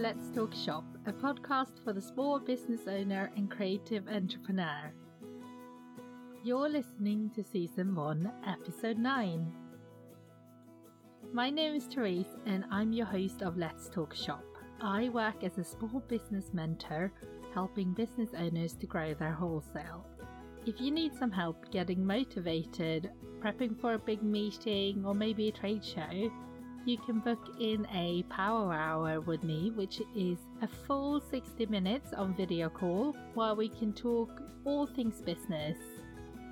Let's Talk Shop, a podcast for the small business owner and creative entrepreneur. You're listening to Season 1, Episode 9. My name is Therese, and I'm your host of Let's Talk Shop. I work as a small business mentor, helping business owners to grow their wholesale. If you need some help getting motivated, prepping for a big meeting, or maybe a trade show, you can book in a power hour with me, which is a full 60 minutes on video call while we can talk all things business.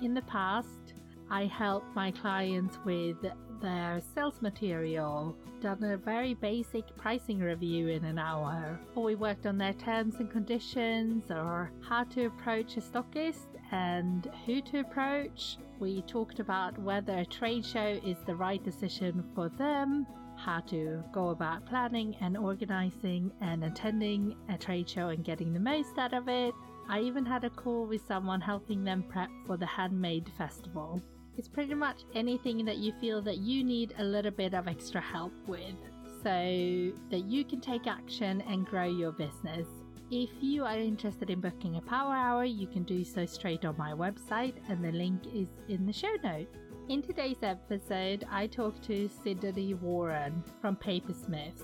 In the past, I helped my clients with their sales material, done a very basic pricing review in an hour, or we worked on their terms and conditions, or how to approach a stockist and who to approach. We talked about whether a trade show is the right decision for them, how to go about planning and organizing and attending a trade show and getting the most out of it. I even had a call with someone helping them prep for the handmade festival. It's pretty much anything that you feel that you need a little bit of extra help with so that you can take action and grow your business. If you are interested in booking a power hour, you can do so straight on my website, and the link is in the show notes. In today's episode, I talk to Sidonie Warren from Papersmiths.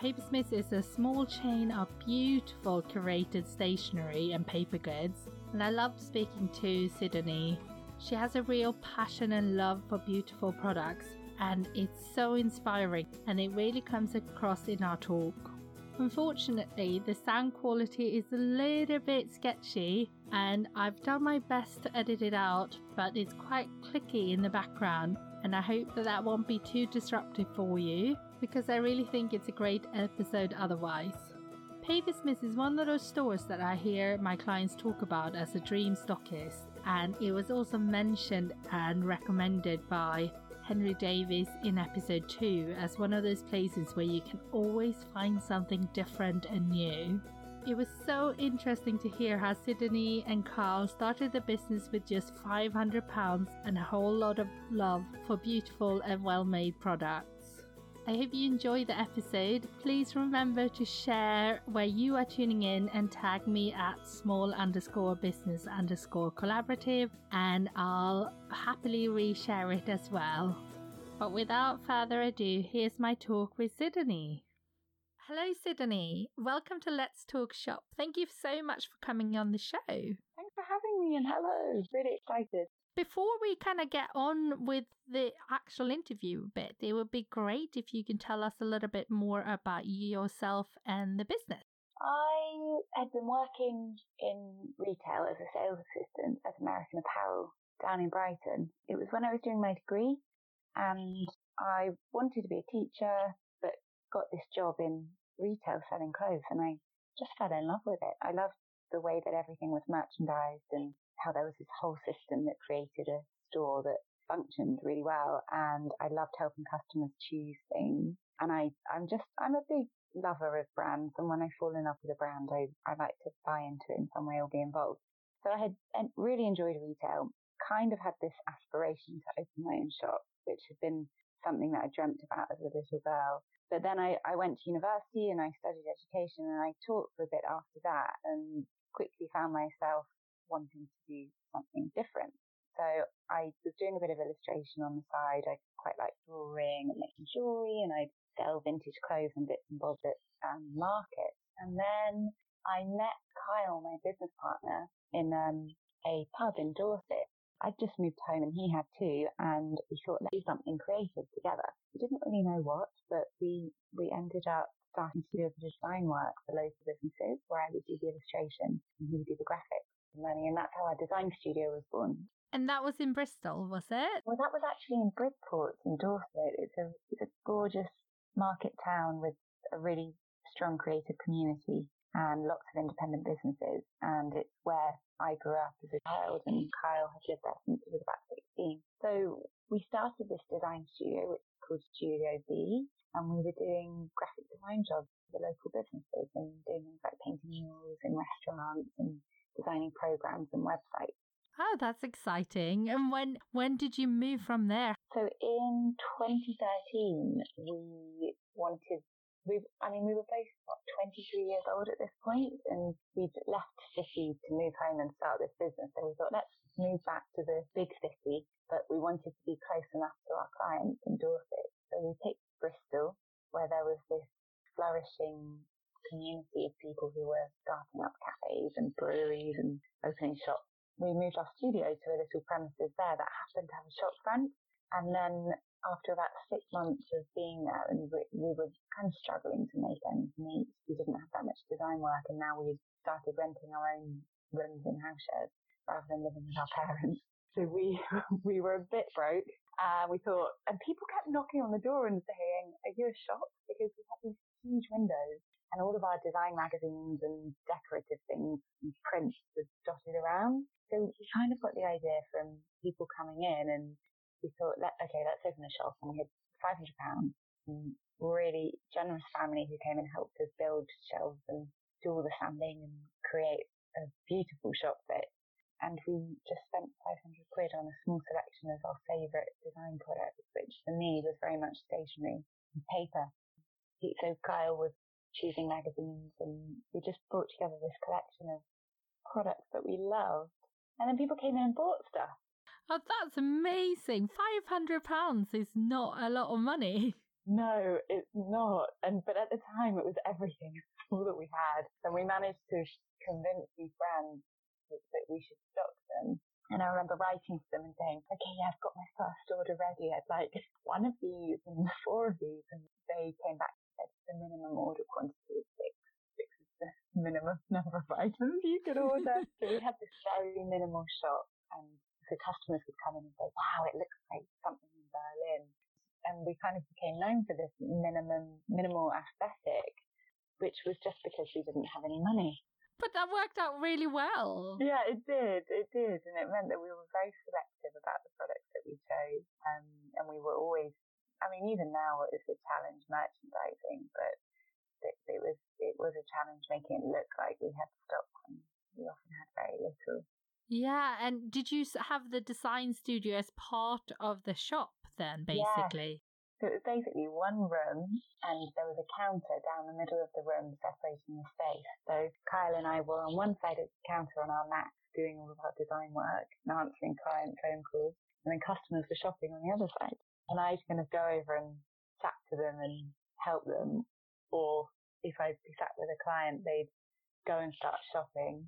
Papersmiths is a small chain of beautiful curated stationery and paper goods, and I loved speaking to Sidonie. She has a real passion and love for beautiful products, and it's so inspiring, and it really comes across in our talk. Unfortunately, the sound quality is a little bit sketchy and I've done my best to edit it out, but it's quite clicky in the background. And I hope that that won't be too disruptive for you because I really think it's a great episode otherwise. Papersmith is one of those stores that I hear my clients talk about as a dream stockist, and it was also mentioned and recommended by Henri Davis in episode 2 as one of those places where you can always find something different and new. It was so interesting to hear how Sidonie and Kyle started the business with just £500 and a whole lot of love for beautiful and well made products. I hope you enjoy the episode. Please remember to share where you are tuning in and tag me at small underscore business underscore collaborative, and I'll happily reshare it as well. But without further ado, here's my talk with Sidonie. Hello, Sidonie. Welcome to Let's Talk Shop. Thank you so much for coming on the show. Thanks for having me, and hello. Really excited. Before we kind of get on with the actual interview bit, it would be great if you can tell us a little bit more about yourself and the business. I had been working in retail as a sales assistant at American Apparel down in Brighton. It was when I was doing my degree and I wanted to be a teacher, but got this job in retail selling clothes and I just fell in love with it. I loved the way that everything was merchandised and how there was this whole system that created a store that functioned really well. And I loved helping customers choose things. And I, I'm just, I'm a big lover of brands. And when I fall in love with a brand, I, I like to buy into it in some way or be involved. So I had really enjoyed retail, kind of had this aspiration to open my own shop, which had been something that I dreamt about as a little girl. But then I, I went to university and I studied education and I taught for a bit after that and quickly found myself wanting to do something different. So I was doing a bit of illustration on the side. I quite like drawing and making jewelry and I'd sell vintage clothes and bits and bobs at um, markets. And then I met Kyle, my business partner, in um, a pub in Dorset. I'd just moved home and he had too, and we thought let's do something creative together. We didn't really know what, but we we ended up starting to do a bit of design work for local businesses where I would do the illustration and he would do the graphics money, and that's how our design studio was born. And that was in Bristol, was it? Well, that was actually in Bridport in Dorset. It's a it's a gorgeous market town with a really strong creative community and lots of independent businesses. And it's where I grew up as a child, and Kyle has lived there since he was about 16. So we started this design studio, which is called Studio B, and we were doing graphic design jobs for the local businesses and doing things like painting murals in restaurants and designing programs and websites. Oh, that's exciting. And when when did you move from there? So in 2013, we wanted we, I mean, we were both what, 23 years old at this point, and we'd left the city to move home and start this business. So we thought, let's move back to the big city, but we wanted to be close enough to our clients in Dorset. So we picked Bristol, where there was this flourishing community of people who were starting up cafes and breweries and opening shops. We moved our studio to a little premises there that happened to have a shop front. And then after about six months of being there and we, we were kind of struggling to make ends meet, we didn't have that much design work and now we started renting our own rooms in house shares rather than living with our parents. So we, we were a bit broke. Uh, we thought, and people kept knocking on the door and saying, are you a shop? Because we had these huge windows and all of our design magazines and decorative things and prints were dotted around. So we kind of got the idea from people coming in and we thought, okay, let's open a shop. And we had £500 and really generous family who came and helped us build shelves and do all the sanding and create a beautiful shop fit. And we just spent 500 quid on a small selection of our favourite design products, which for me was very much stationery and paper. So Kyle was choosing magazines and we just brought together this collection of products that we loved. And then people came in and bought stuff. Oh, that's amazing. £500 is not a lot of money. No, it's not. And but at the time, it was everything. All that we had, and we managed to convince these brands that, that we should stock them. And I remember writing to them and saying, "Okay, yeah, I've got my first order ready. I'd like one of these and four of these." And they came back the minimum order quantity is six. Six is the minimum number of items you could order. so we had this very minimal shop, and the customers would come in and say, wow, it looks like something in Berlin. And we kind of became known for this minimum, minimal aesthetic, which was just because we didn't have any money. But that worked out really well. Yeah, it did. It did. And it meant that we were very selective about the products that we chose. Um, and we were always, I mean, even now it's a challenge merchandising, but it, it was, it was a challenge making it look like we had stock when we often had very little. Yeah, and did you have the design studio as part of the shop then, basically? Yeah. So it was basically one room, and there was a counter down the middle of the room separating the space. So Kyle and I were on one side of the counter on our Macs doing all of our design work and answering client phone calls, and then customers were shopping on the other side. And I going to go over and chat to them and help them, or if be sat with a client, they'd go and start shopping.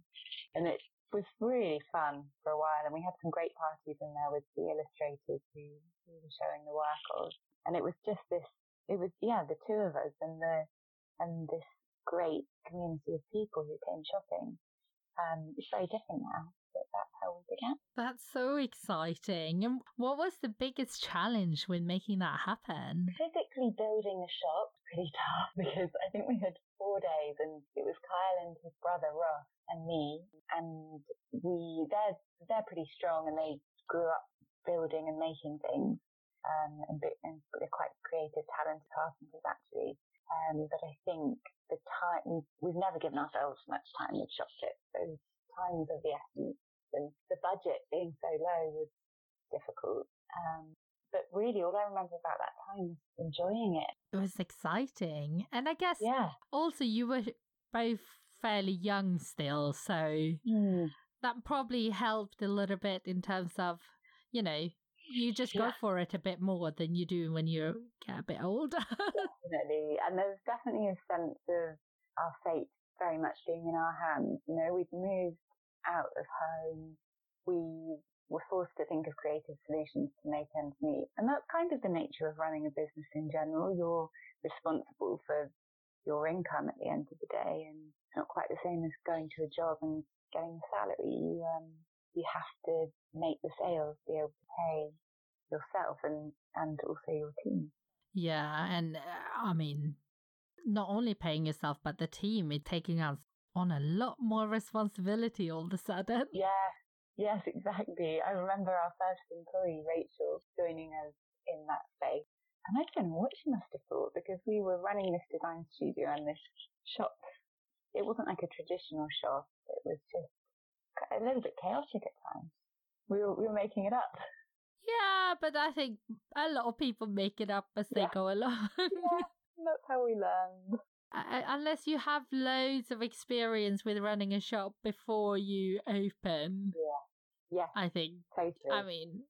And it was really fun for a while and we had some great parties in there with the illustrators who, who were showing the work of. And it was just this it was yeah the two of us and the and this great community of people who came shopping. Um it's very different now that's how we began. That's so exciting. And what was the biggest challenge with making that happen? Physically building the shop was pretty tough because i think we had four days and it was kyle and his brother ross and me, and we they're they're pretty strong and they grew up building and making things, um, and, and they're quite creative, talented carpenters actually. Um, but I think the time we we've never given ourselves much time with shop fits. So times of the essence, and the budget being so low was difficult. Um, but really, all I remember about that time was enjoying it. It was exciting, and I guess yeah. Also, you were both fairly young still, so mm. that probably helped a little bit in terms of, you know, you just yeah. go for it a bit more than you do when you get a bit older. definitely. And there's definitely a sense of our fate very much being in our hands. You know, we've moved out of home. We were forced to think of creative solutions to make ends meet. And that's kind of the nature of running a business in general. You're responsible for your income at the end of the day and it's not quite the same as going to a job and getting a salary. You um you have to make the sales, be able to pay yourself and and also your team. Yeah, and uh, I mean, not only paying yourself, but the team is taking us on a lot more responsibility all of a sudden. Yeah, yes, exactly. I remember our first employee, Rachel, joining us in that space. And I don't know what she must have thought because we were running this design studio and this shop it wasn't like a traditional shop. It was just a little bit chaotic at times. We were, we were making it up. Yeah, but I think a lot of people make it up as they go along. yeah, That's how we learn. Uh, unless you have loads of experience with running a shop before you open. Yeah. Yeah. I think. Totally. I mean,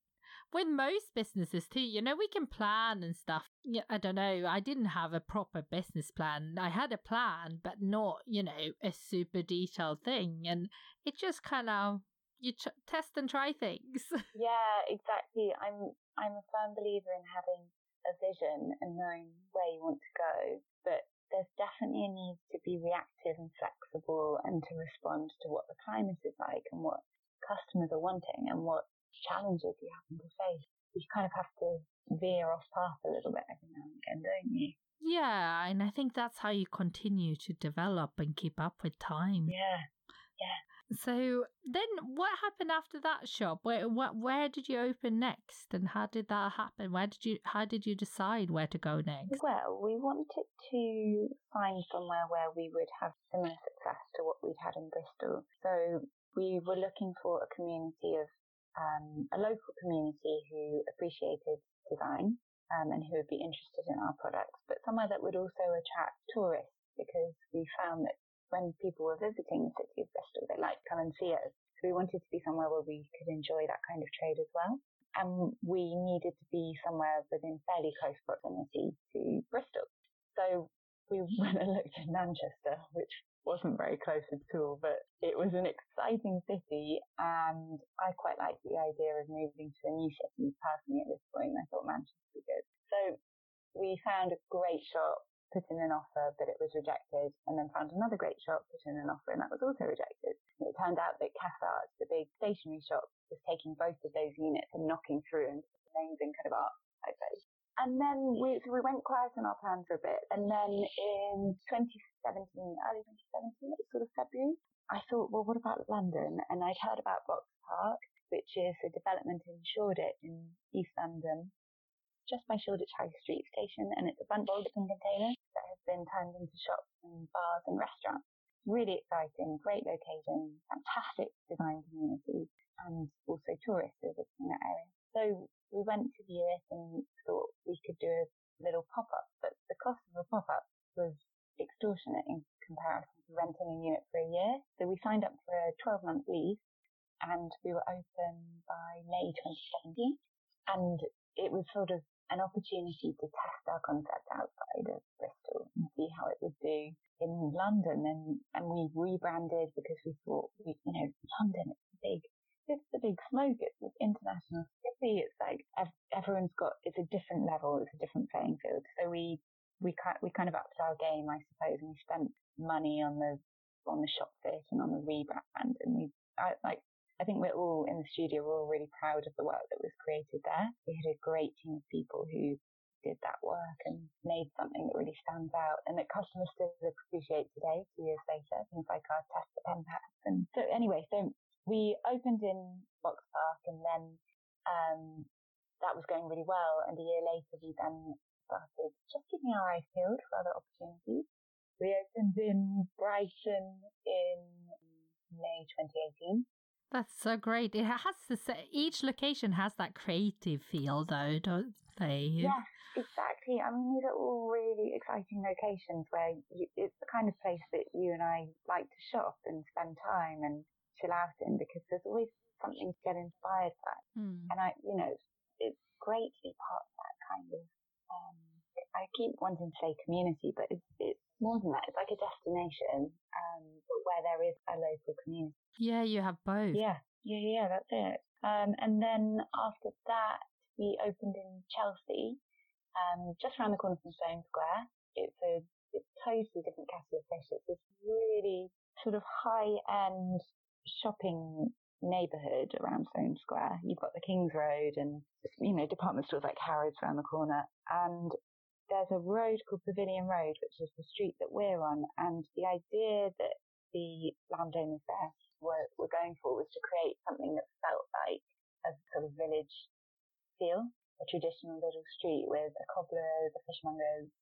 with most businesses too, you know, we can plan and stuff. Yeah, I don't know. I didn't have a proper business plan. I had a plan, but not, you know, a super detailed thing. And it just kind of you ch- test and try things. yeah, exactly. I'm I'm a firm believer in having a vision and knowing where you want to go, but there's definitely a need to be reactive and flexible and to respond to what the climate is like and what customers are wanting and what challenges you happen to face. You kind of have to veer off path a little bit every now and again, don't you? Yeah, and I think that's how you continue to develop and keep up with time. Yeah, yeah. So then, what happened after that shop? Where, where where did you open next, and how did that happen? Where did you how did you decide where to go next? Well, we wanted to find somewhere where we would have similar success to what we'd had in Bristol. So we were looking for a community of um, a local community who appreciated design um, and who would be interested in our products, but somewhere that would also attract tourists because we found that when people were visiting the city of Bristol, they liked to come and see us. So we wanted to be somewhere where we could enjoy that kind of trade as well. And we needed to be somewhere within fairly close proximity to Bristol. So we went and looked in Manchester, which wasn't very close at all, but it was an exciting city and I quite liked the idea of moving to a new city personally at this point. I thought Manchester would be good. So we found a great shop, put in an offer, but it was rejected, and then found another great shop, put in an offer, and that was also rejected. And it turned out that Cass Art, the big stationery shop, was taking both of those units and knocking through and amazing kind of art typeface. And then we, so we went quiet on our plan for a bit. And then in 2017, early 2017, it was sort of February, I thought, well, what about London? And I'd heard about Box Park, which is a development in Shoreditch in East London, just by Shoreditch High Street Station. And it's a bunch of open containers that have been turned into shops and bars and restaurants. Really exciting, great location, fantastic design community, and also tourists visiting that area. So we went to view it and thought we could do a little pop-up, but the cost of a pop-up was extortionate in comparison to renting a unit for a year. So we signed up for a 12 month lease and we were open by May 2017. And it was sort of an opportunity to test our concept outside of Bristol and see how it would do in London. And, and we rebranded because we thought, we, you know, London, it's big it's the big smoke. It's this international city. It's like everyone's got. It's a different level. It's a different playing field. So we we kind we kind of upped our game, I suppose, and we spent money on the on the shop fit and on the rebrand. And we I, like I think we're all in the studio. We're all really proud of the work that was created there. We had a great team of people who did that work and made something that really stands out and that customers still appreciate today, two years later, things like our test pen packs. And so anyway, so we opened in Box Park and then um, that was going really well. And a year later, we then started just our eyes peeled for other opportunities. We opened in Brighton in May 2018. That's so great. It has to say, each location has that creative feel, though, don't they? Yes, exactly. I mean, these are all really exciting locations where you, it's the kind of place that you and I like to shop and spend time and chill out in because there's always something to get inspired by. Mm. And I, you know, it's great to be part of that kind of, um, I keep wanting to say community, but it's, it's more than that. It's like a destination, um, where there is a local community. Yeah, you have both. Yeah, yeah, yeah, that's it. Um, and then after that, we opened in Chelsea, um, just around the corner from Sloane Square. It's a, it's totally different kettle of fish. It's this really sort of high end shopping neighborhood around Sloane Square. You've got the King's Road and, you know, department stores like Harrods around the corner. And there's a road called Pavilion Road, which is the street that we're on. And the idea that the landowners there were, were going for was to create something that felt like a sort of village feel, a traditional little street with a cobbler, a fishmonger's,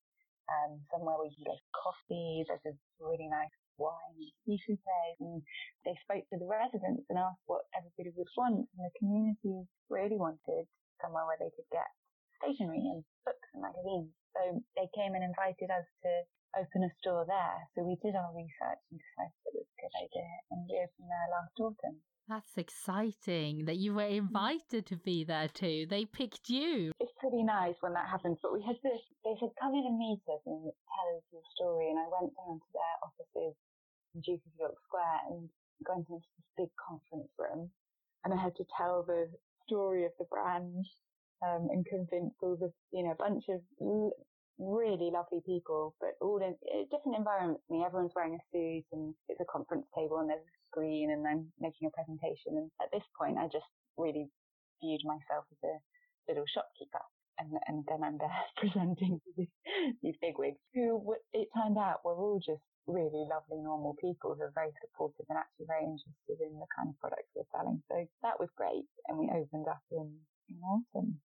um, somewhere where you can get coffee. There's a really nice wine, seafood place, and they spoke to the residents and asked what everybody would want. And the community really wanted somewhere where they could get stationery and books and magazines. So they came and invited us to open a store there. So we did our research and decided it was a good idea and we opened there last autumn. That's exciting that you were invited to be there too. They picked you. It's pretty nice when that happens, but we had this, they said come in and meet us and tell us your story and I went down to their offices in Duke of York Square and went into this big conference room and I had to tell the story of the brand um, and convince all the, you know, a bunch of l- really lovely people, but all in uh, different environments. I mean, everyone's wearing a suit and it's a conference table and there's a screen and I'm making a presentation. And at this point, I just really viewed myself as a little shopkeeper. And, and then I'm there presenting to these, these bigwigs who it turned out were all just really lovely, normal people who are very supportive and actually very interested in the kind of products we're selling. So that was great. And we opened up in, in autumn.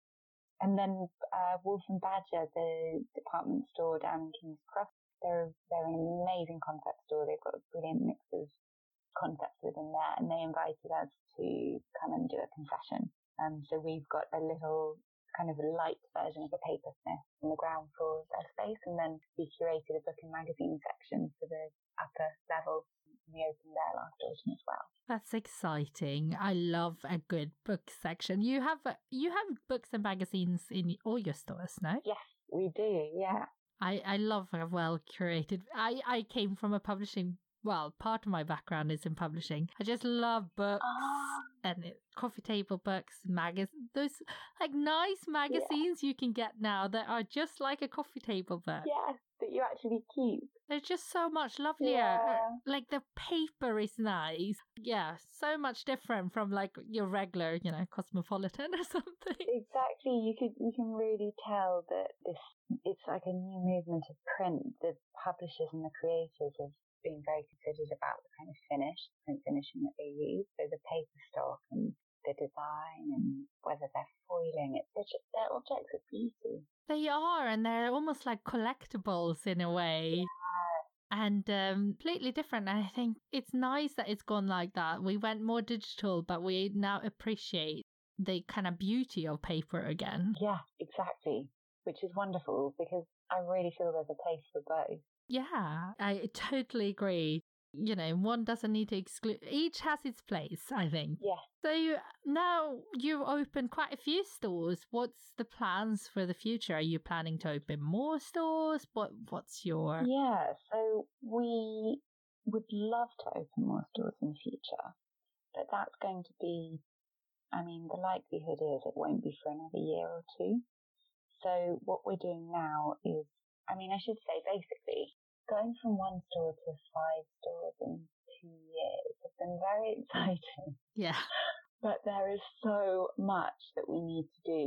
And then uh, Wolf and Badger, the department store down in King's Cross, they're they're an amazing concept store. They've got a brilliant mix of concepts within there, and they invited us to come and do a concession. Um, so we've got a little kind of light version of a papersmith on the ground floor of their space, and then we curated a book and magazine section for the upper level. We opened there last autumn as well. That's exciting. I love a good book section. You have you have books and magazines in all your stores, no? Yes, we do. Yeah. I I love a well curated. I I came from a publishing. Well, part of my background is in publishing. I just love books Ah. and it, coffee table books, magazines. Those like nice magazines you can get now that are just like a coffee table book. Yeah, that you actually keep. They're just so much lovelier. Uh, yeah. Like the paper is nice. Yeah, so much different from like your regular, you know, cosmopolitan or something. Exactly. You could you can really tell that this it's like a new movement of print. The publishers and the creators have been very considered about the kind of finish, print finishing that they use. So the paper stock and the design and whether they're foiling. It's they're, just, they're objects of beauty. They are, and they're almost like collectibles in a way. And um, completely different. And I think it's nice that it's gone like that. We went more digital, but we now appreciate the kind of beauty of paper again. Yeah, exactly. Which is wonderful because I really feel there's a place for both. Yeah, I totally agree. You know, one doesn't need to exclude, each has its place, I think. Yeah. So now you've opened quite a few stores. What's the plans for the future? Are you planning to open more stores? What What's your Yeah, so we would love to open more stores in the future, but that's going to be, I mean, the likelihood is it won't be for another year or two. So what we're doing now is, I mean, I should say basically going from one store to five stores in two years has been very exciting. yeah? But there is so much that we need to do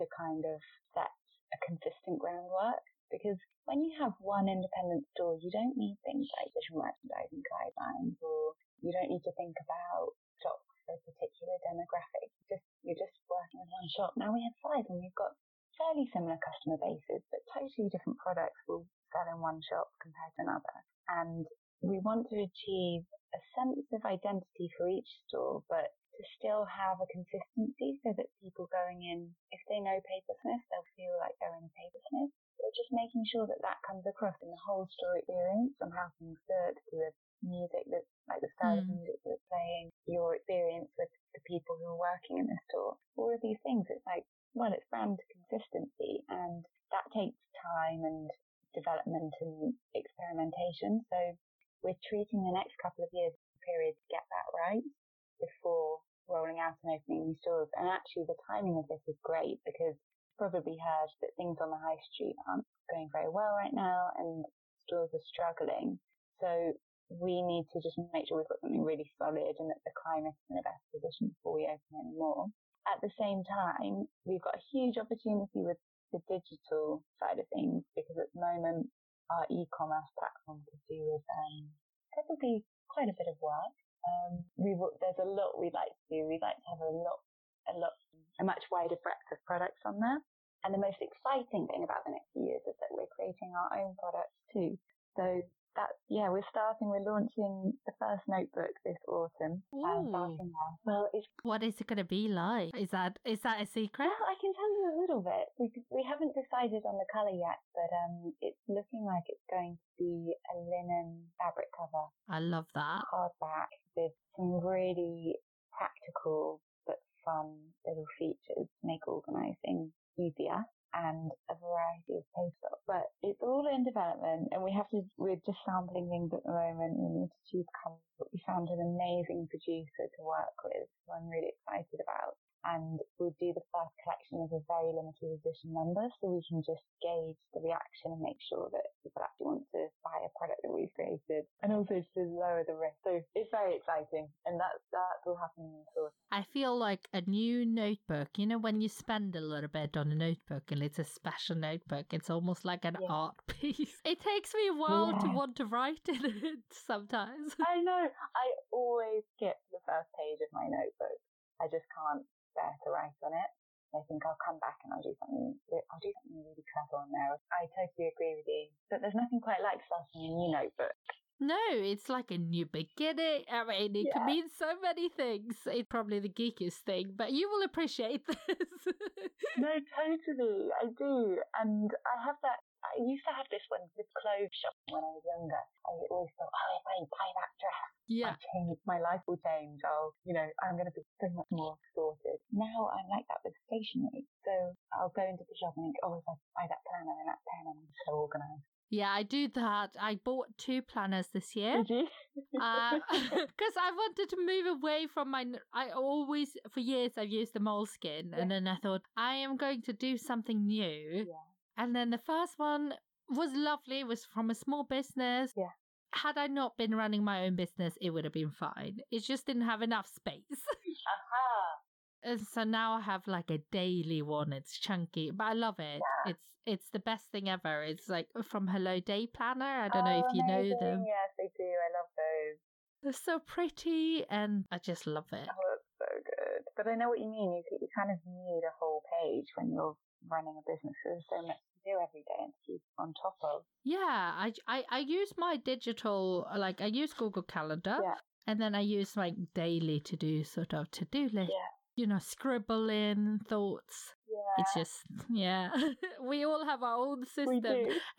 to kind of set a consistent groundwork because when you have one independent store, you don't need things like visual merchandising guidelines or you don't need to think about stock for a particular demographic. You just, you're just working with one shop. Now we have five and we've got fairly similar customer bases, but totally different products will sell in one shop compared to another. And we want to achieve a sense of identity for each store, but to still have a consistency so that people going in, if they know Papersmith, they'll feel like they're in Papersmith. So just making sure that that comes across in the whole store experience, from how things look to the music that, like the style of Mm. music that's playing, your experience with the people who are working in the store. All of these things, it's like, well, it's brand consistency and that takes time and development and experimentation. So we're treating the next couple of years period to get that right before rolling out and opening new stores. And actually the timing of this is great because you've probably heard that things on the high street aren't going very well right now and stores are struggling. So we need to just make sure we've got something really solid and that the climate's in the best position before we open any more. At the same time, we've got a huge opportunity with the digital side of things because at the moment our e-commerce platform could do with um, probably quite a bit of work. Um, we there's a lot we'd like to do. We'd like to have a lot, a lot, a much wider breadth of products on there. And the most exciting thing about the next few years is that we're creating our own products too. So that's yeah, we're starting. We're launching the first notebook this autumn. Um. Well, it's what is it going to be like? Is that is that a secret? Well, I can tell you a little bit. We we haven't decided on the color yet, but um, it's looking like it's going to be a linen fabric cover. I love that hardback with some really practical but fun little features to make organising easier and a variety of post But it's all in development and we have to, we're just sampling things at the moment. We need to choose colours, but we found an amazing producer to work with who I'm really excited about and we'll do the first collection as a very limited edition number so we can just gauge the reaction and make sure that people actually want to buy a product that we've created and also to lower the risk. So it's very exciting and that's, that's all happening in the I feel like a new notebook, you know, when you spend a little bit on a notebook and it's a special notebook, it's almost like an yeah. art piece. It takes me a while yeah. to want to write in it sometimes. I know. I always skip the first page of my notebook. I just can't there to write on it. I think I'll come back and I'll do something. I'll do something really clever on there. I totally agree with you. But there's nothing quite like starting a new notebook. No, it's like a new beginning. I mean, it yeah. can mean so many things. It's probably the geekiest thing, but you will appreciate this. no, totally. I do. And I have that I used to have this one with clothes shop when I was younger. I always thought, oh, if I buy that dress, yeah. change, my life will change. I'll, you know, I'm going to be so much more sorted. Now I'm like that with stationery. So I'll go into the shop and think, oh, if I buy that planner and that pen, I'm so organized. Yeah, I do that. I bought two planners this year. Did you? Because uh, I wanted to move away from my. I always, for years, I've used the Moleskine, yeah. and then I thought I am going to do something new. Yeah. And then the first one was lovely. It was from a small business. Yeah. Had I not been running my own business, it would have been fine. It just didn't have enough space. Aha. Uh-huh. And so now I have like a daily one. It's chunky, but I love it. Yeah. It's it's the best thing ever. It's like from Hello Day Planner. I don't oh, know if oh, you amazing. know them. Yes, I do. I love those. They're so pretty, and I just love it. Oh, that's so good. But I know what you mean. You you kind of need a whole page when you're running a business. There's so much to do every day and to keep on top of. Yeah, I, I, I use my digital, uh, like I use Google Calendar. Yeah. And then I use my daily to do sort of to do list. Yeah. You know, scribble in thoughts. Yeah. It's just, yeah. we all have our own system.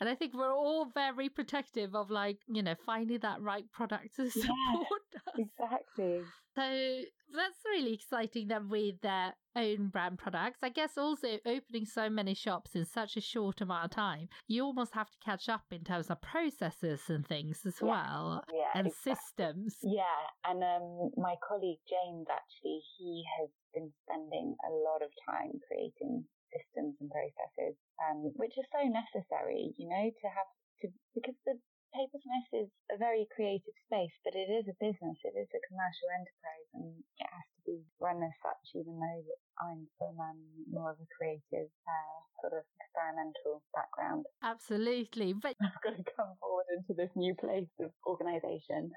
And I think we're all very protective of, like, you know, finding that right product to support yeah, us. Exactly. So that's really exciting then with their own brand products. I guess also opening so many shops in such a short amount of time, you almost have to catch up in terms of processes and things as yeah. well. Yeah, and exactly. systems. Yeah. And um, my colleague James actually, he has been spending a lot of time creating systems and processes, um, which are so necessary, you know, to have to, because the Papersmith is a very creative space, but it is a business. It is a commercial enterprise, and it has to be run as such. Even though I'm from um, more of a creative, uh, sort of experimental background. Absolutely, but I've got to come forward into this new place of organisation.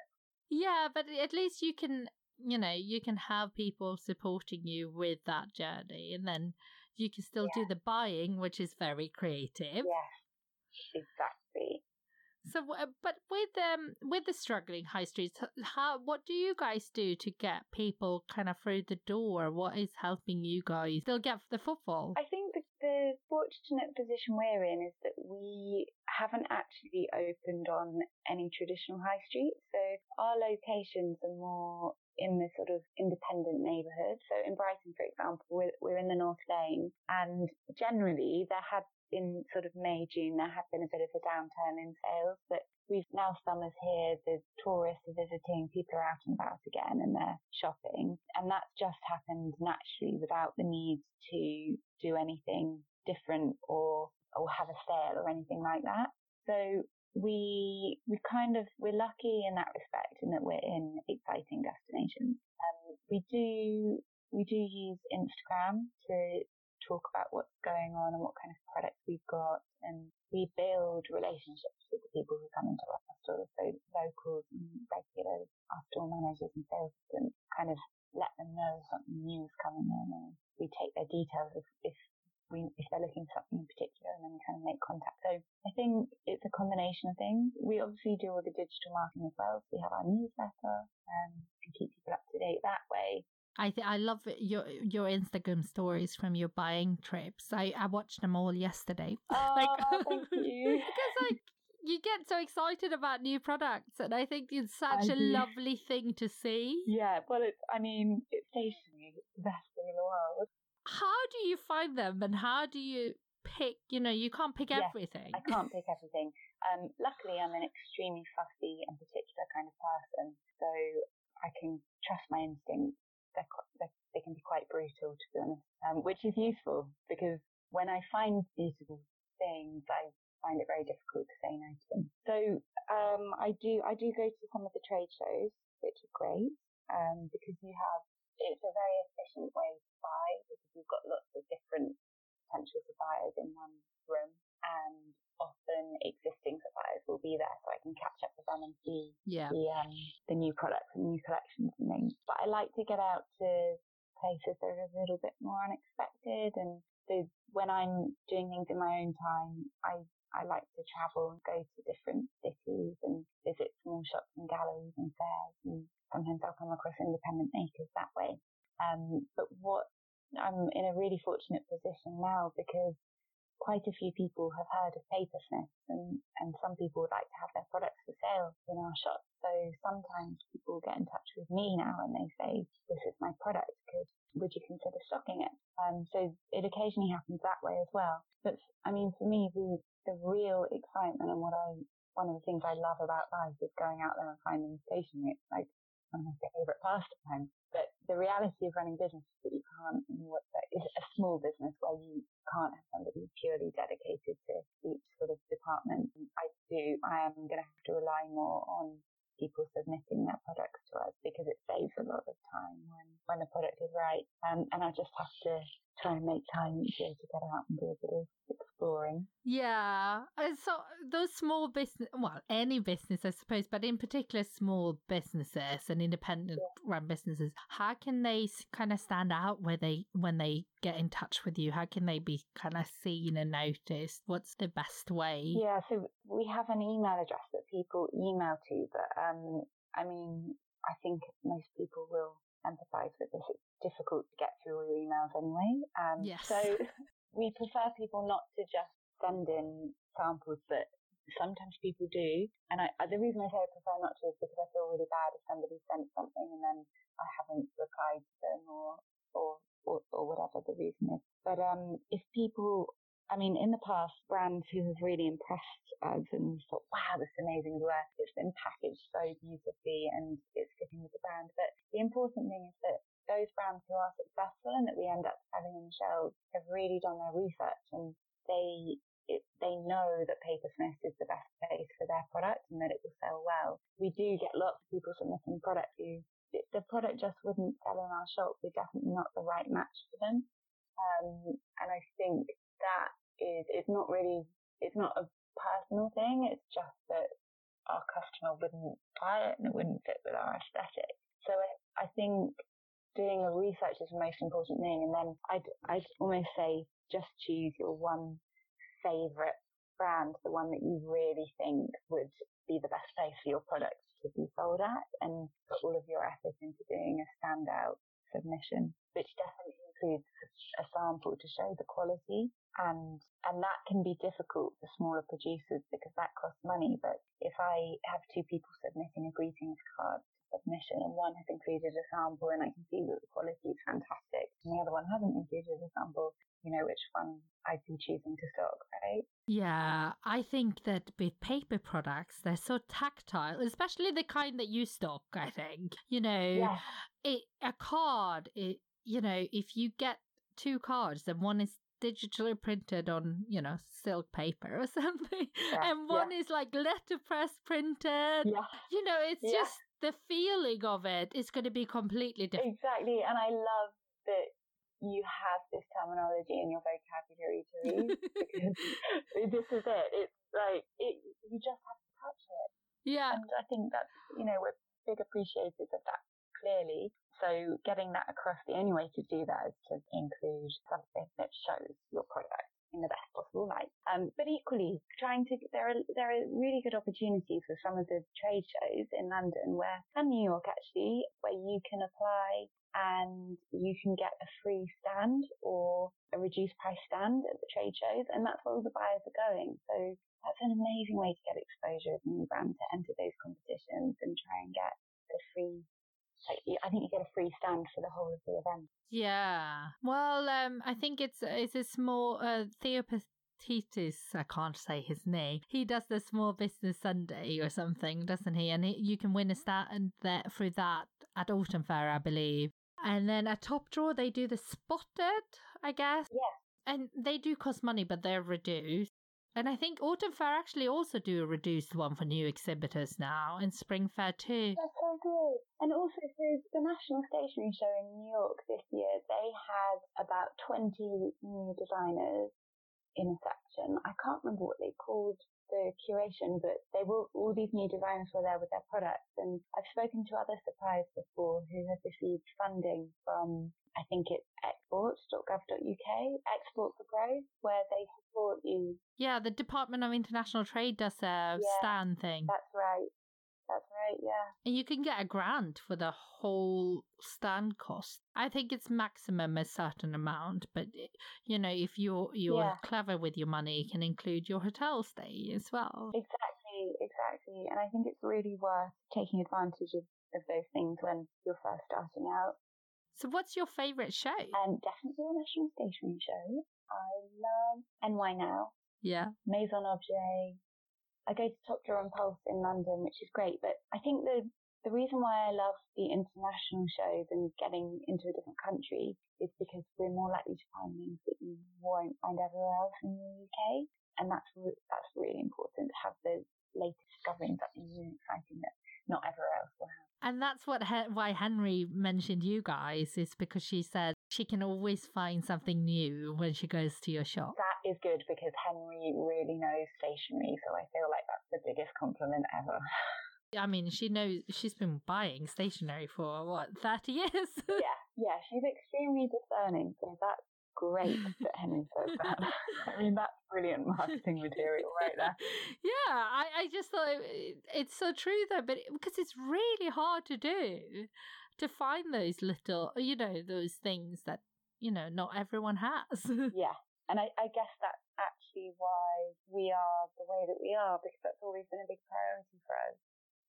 Yeah, but at least you can, you know, you can have people supporting you with that journey, and then you can still yeah. do the buying, which is very creative. Yes, exactly. So, but with um with the struggling high streets, how what do you guys do to get people kind of through the door? What is helping you guys still get the footfall? I think the, the fortunate position we're in is that we haven't actually opened on any traditional high street. So our locations are more in the sort of independent neighbourhood. So in Brighton, for example, we're, we're in the North Laine and generally there had in sort of May, June, there had been a bit of a downturn in sales, but we've now summer's here, the tourists are visiting, people are out and about again and they're shopping. And that's just happened naturally without the need to do anything different or, or have a sale or anything like that. So we, we kind of, we're lucky in that respect in that we're in exciting destinations. Um, we do, we do use Instagram to talk about what's going on and what kind of products we've got. And we build relationships with the people who come into our stores, so locals and regulars, our store managers and sales assistants, kind of let them know something new is coming in and we take their details if, if we, if they're looking for something in particular and then we kind of make contact. So I think it's a combination of things. We obviously do all the digital marketing as well. So we have our newsletter um, and keep people up to date that way. I th- I love your your Instagram stories from your buying trips. I, I watched them all yesterday. Oh, like, thank you. because like you get so excited about new products, and I think it's such I a do. lovely thing to see. Yeah, well, it's I mean, it's stationery. It's the best thing in the world. How do you find them, and how do you pick? You know, you can't pick yes, everything. I can't pick everything. Um, luckily, I'm an extremely fussy and particular kind of person, so I can trust my instincts they're, they're, they can be quite brutal, to be honest, um, which is useful because when I find beautiful things, I find it very difficult to say no to them. So um, I do I do go to some of the trade shows, which are great um, because you have it's a very efficient way to buy because you've got lots of different potential suppliers in one room and often existing suppliers will be there so I can catch up with them and see yeah. the um, the new products and new collections and things. But I like to get out to places that are a little bit more unexpected and so when I'm doing things in my own time I I like to travel and go to different cities and visit small shops and galleries and fairs and sometimes I'll come across independent makers that way. Um, but what I'm in a really fortunate position now because quite a few people have heard of Papersmiths and, and some people would like to have their products for sale in our shop. So sometimes people get in touch with me now and they say, this is my product, could, would you consider stocking it? Um, so it occasionally happens that way as well. But I mean, for me, the, the real excitement and what I, one of the things I love about life is going out there and finding stationery. It's like one of my favorite pastimes. But the reality of running business is that you can't, is a small business where you can't have somebody purely dedicated to each sort of department. I do, I am going to have to rely more on people submitting their products to us because it saves a lot of time when, when the product is right. Um, and I just have to try and make time each year to get out and do a bit of exploring. Yeah. So those small business, well, any business, I suppose, but in particular small businesses and independent yeah. run businesses, how can they kind of stand out where they when they get in touch with you? How can they be kind of seen and noticed? What's the best way? Yeah. So we have an email address that people email to, but um, I mean, I think most people will empathise with this. It's difficult to get through all your emails anyway. Um, yes. So we prefer people not to just send in samples, but sometimes people do. And I, the reason I say I prefer not to is because I feel really bad if somebody sent something and then I haven't replied to them or, or, or, or whatever the reason is. But, um, if people I mean, in the past, brands who have really impressed us and thought, wow, this is amazing work. It's been packaged so beautifully and it's fitting with the brand. But the important thing is that those brands who are successful and that we end up having on the shelves have really done their research and they it, they know that Papersmith is the best place for their product and that it will sell well. We do get lots of people submitting products who the product just wouldn't sell in our shop. We're definitely not the right match for them. Um, and I think that is, it's not really, it's not a personal thing. It's just that our customer wouldn't buy it and it wouldn't fit with our aesthetic. So I, I think doing a research is the most important thing. And then I'd, I'd almost say just choose your one favorite brand, the one that you really think would be the best place for your products to be sold at and put all of your effort into doing a standout submission, which definitely includes a sample to show the quality and and that can be difficult for smaller producers because that costs money. But if I have two people submitting a greetings card submission and one has included a sample and I can see that the quality is fantastic and the other one hasn't included a sample, you know which one I'd be choosing to stock, right? Yeah, I think that with paper products, they're so tactile, especially the kind that you stock. I think you know, yes. it a card. It you know, if you get two cards, then one is digitally printed on, you know, silk paper or something. Yeah, and one yeah. is like letterpress printed. Yeah. You know, it's yeah. just the feeling of it is going to be completely different. Exactly. And I love that you have this terminology in your vocabulary to read because this is it. It's like, it, you just have to touch it. Yeah. And I think that's, you know, we're big appreciators of that clearly. So getting that across, the only way to do that is to include something that shows your product in the best possible light. Um, but equally, trying to there are there are really good opportunities for some of the trade shows in London where and New York actually, where you can apply and you can get a free stand or a reduced price stand at the trade shows, and that's where all the buyers are going. So that's an amazing way to get exposure as a new brand to enter those competitions and try and get the free like, I think you get a free stand for the whole of the event. Yeah. Well, um, I think it's it's a small uh, Theopastitis, I can't say his name. He does the Small Business Sunday or something, doesn't he? And he, you can win a stand there through that at Autumn Fair, I believe. And then at Top Drawer, they do the Spotted, I guess. Yeah. And they do cost money, but they're reduced. And I think Autumn Fair actually also do a reduced one for new exhibitors now, and Spring Fair too. That's so good. And also, so the National Stationery Show in New York this year, they had about 20 new designers in a section. I can't remember what they called the curation, but they were all these new designers were there with their products. And I've spoken to other suppliers before who have received funding from I think it's exports.gov.uk, export for growth, where they support you. Yeah, the Department of International Trade does a Yeah, stand thing. That's right. That's right. Yeah. And you can get a grant for the whole stand cost. I think it's maximum a certain amount, but eh, you know, if you're you're Yeah. clever with your money, you can include your hotel stay as well. Exactly. Exactly. And I think it's really worth taking advantage of, of those things when you're first starting out. So, what's your favorite show? And definitely the National Stationery Show. I love NY Now. yeah, Maison Objet. I go to Top Drawer and Pulse in London, which is great. But I think the the reason why I love the international shows and getting into a different country is because we're more likely to find things that you won't find everywhere else in the UK, and that's re- that's really important to have the latest discoveries, something new and exciting that not everywhere else will have. And that's what he- why Henri mentioned you guys is because she said she can always find something new when she goes to your shop. That is good because Henri really knows stationery, so I feel like that's the biggest compliment ever. I mean, she knows she's been buying stationery for what thirty years. yeah, yeah, she's extremely discerning, so that's great that Henri says that. I mean, that's brilliant marketing material right there. yeah, I, I just thought it, it's so true though, but it, because it's really hard to do to find those little, you know, those things that you know not everyone has. Yeah, and I, I guess that's actually why we are the way that we are because that's always been a big priority for us.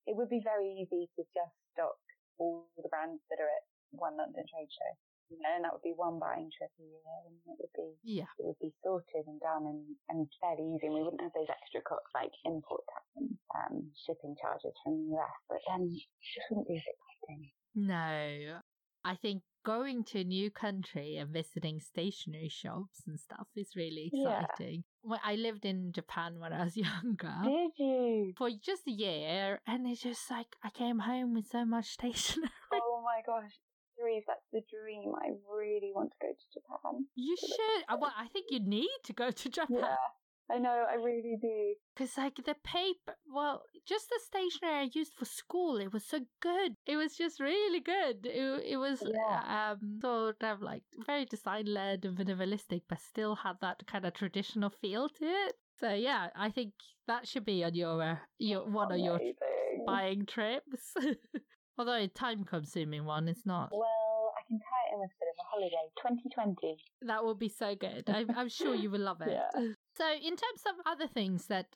It would be very easy to just stock all the brands that are at one London trade show, you know, and that would be one buying trip a year, and it would be yeah, it would be sorted and done and, and fairly easy. And we wouldn't have those extra costs like import tax and um, shipping charges from the US, but then it just wouldn't be as exciting. no, I think going to a new country and visiting stationery shops and stuff is really Yeah. exciting. When I lived in Japan when I was younger. Did you? for just a year, and it's just like I came home with so much stationery. Oh my gosh. Therese, that's the dream. I really want to go to Japan. You should. uh, Well, I think you need to go to Japan Yeah, I know, I really do. because, like, the paper. Well, just the stationery I used for school, it was so good. It was just really good. It it was Yeah. um sort of like very design led and minimalistic, but still had that kind of traditional feel to it. So yeah, I think that should be on your uh, your one of your buying trips. Although a time consuming one, it's not. Well, I can tie it in with a bit of a holiday. 2020. That will be so good. I'm, I'm sure you will love it. Yeah. So, in terms of other things that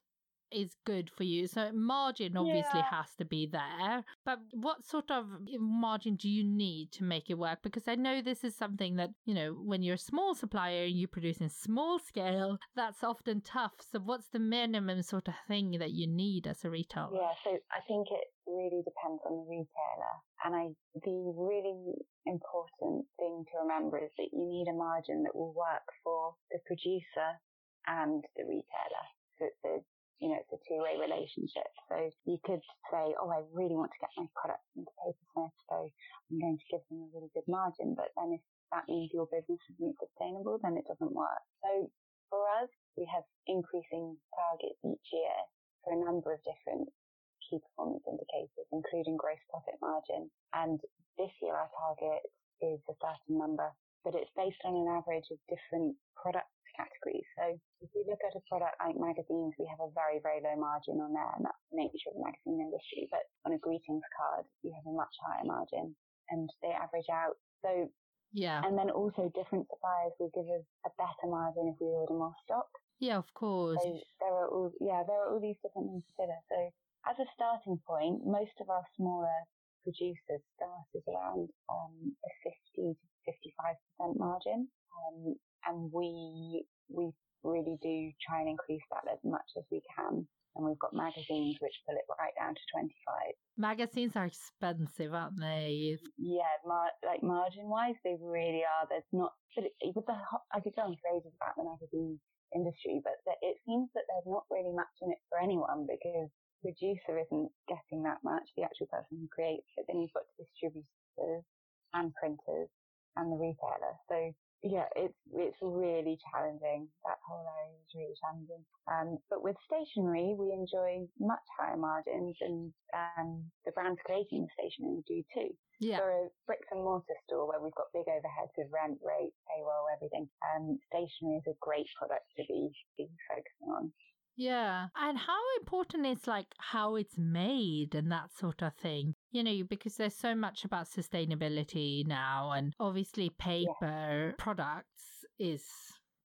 is good for you, so margin obviously Yeah. has to be there. But what sort of eh, margin do you need to make it work? Because I know this is something that, you know, when you're a small supplier and you produce in small scale, that's often tough. So, what's the minimum sort of thing that you need as a retailer? Yeah, so I think it really depends on the retailer. And I, the really important thing to remember is that you need a margin that will work for the producer and the retailer. So it's a, you know, it's a two-way relationship. So you could say, oh, I really want to get my products into Papersmith, so I'm going to give them a really good margin. But then if that means your business isn't sustainable, then it doesn't work. So for us, we have increasing targets each year for a number of different key performance indicators, including gross profit margin. And this year our target is a certain number. But it's based on an average of different product categories. So if you look at a product like magazines, we have a very, very low margin on there, and that's the nature of the magazine industry. But on a greetings card, you have a much higher margin, and they average out. So yeah, and then also different suppliers will give us a better margin if we order more stock. Yeah, of course. So there are all yeah there are all these different things to consider. So as a starting point, most of our smaller producers start at around um, a 50 to 55% margin. Um, and we, we really do try and increase that as much as we can. And we've got magazines which pull it right down to 25. Magazines are expensive, aren't they? Yeah, mar- like margin wise, they really are. There's not, but it, with the, I could go on for ages about the magazine industry, but it seems that there's not really much in it for anyone because producer isn't getting that much, the actual person who creates it. Then you've got distributors and printers and the retailer. So yeah, it's it's really challenging. That whole area is really challenging. Um, but with stationery, we enjoy much higher margins, and um, the brands creating the stationery do too. Yeah. For a bricks and mortar store where we've got big overheads of rent, rate, payroll, everything, um, stationery is a great product to be, be focusing on. Yeah. And how important is like how it's made and that sort of thing? You know, because there's so much about sustainability now and obviously paper yeah. products is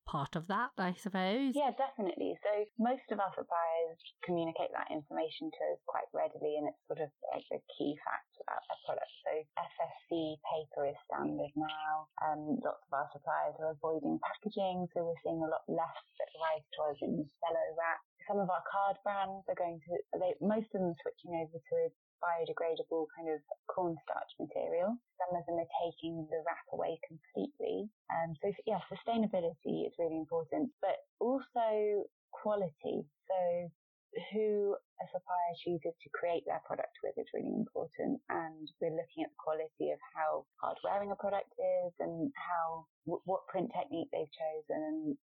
part of that, I suppose. Yeah, definitely. So most of our suppliers communicate that information to us quite readily, and it's sort of like a key fact about their product. So FSC paper is standard now. Um, lots of our suppliers are avoiding packaging, so we're seeing a lot less that rise to us in cello wrap. Some of our card brands are going to, they, most of them are switching over to biodegradable kind of cornstarch material. Some of them are taking the wrap away completely. Um, so yeah, sustainability is really important, but also quality. So who a supplier chooses to create their product with is really important. And we're looking at the quality of how hard wearing a product is and how, what print technique they've chosen and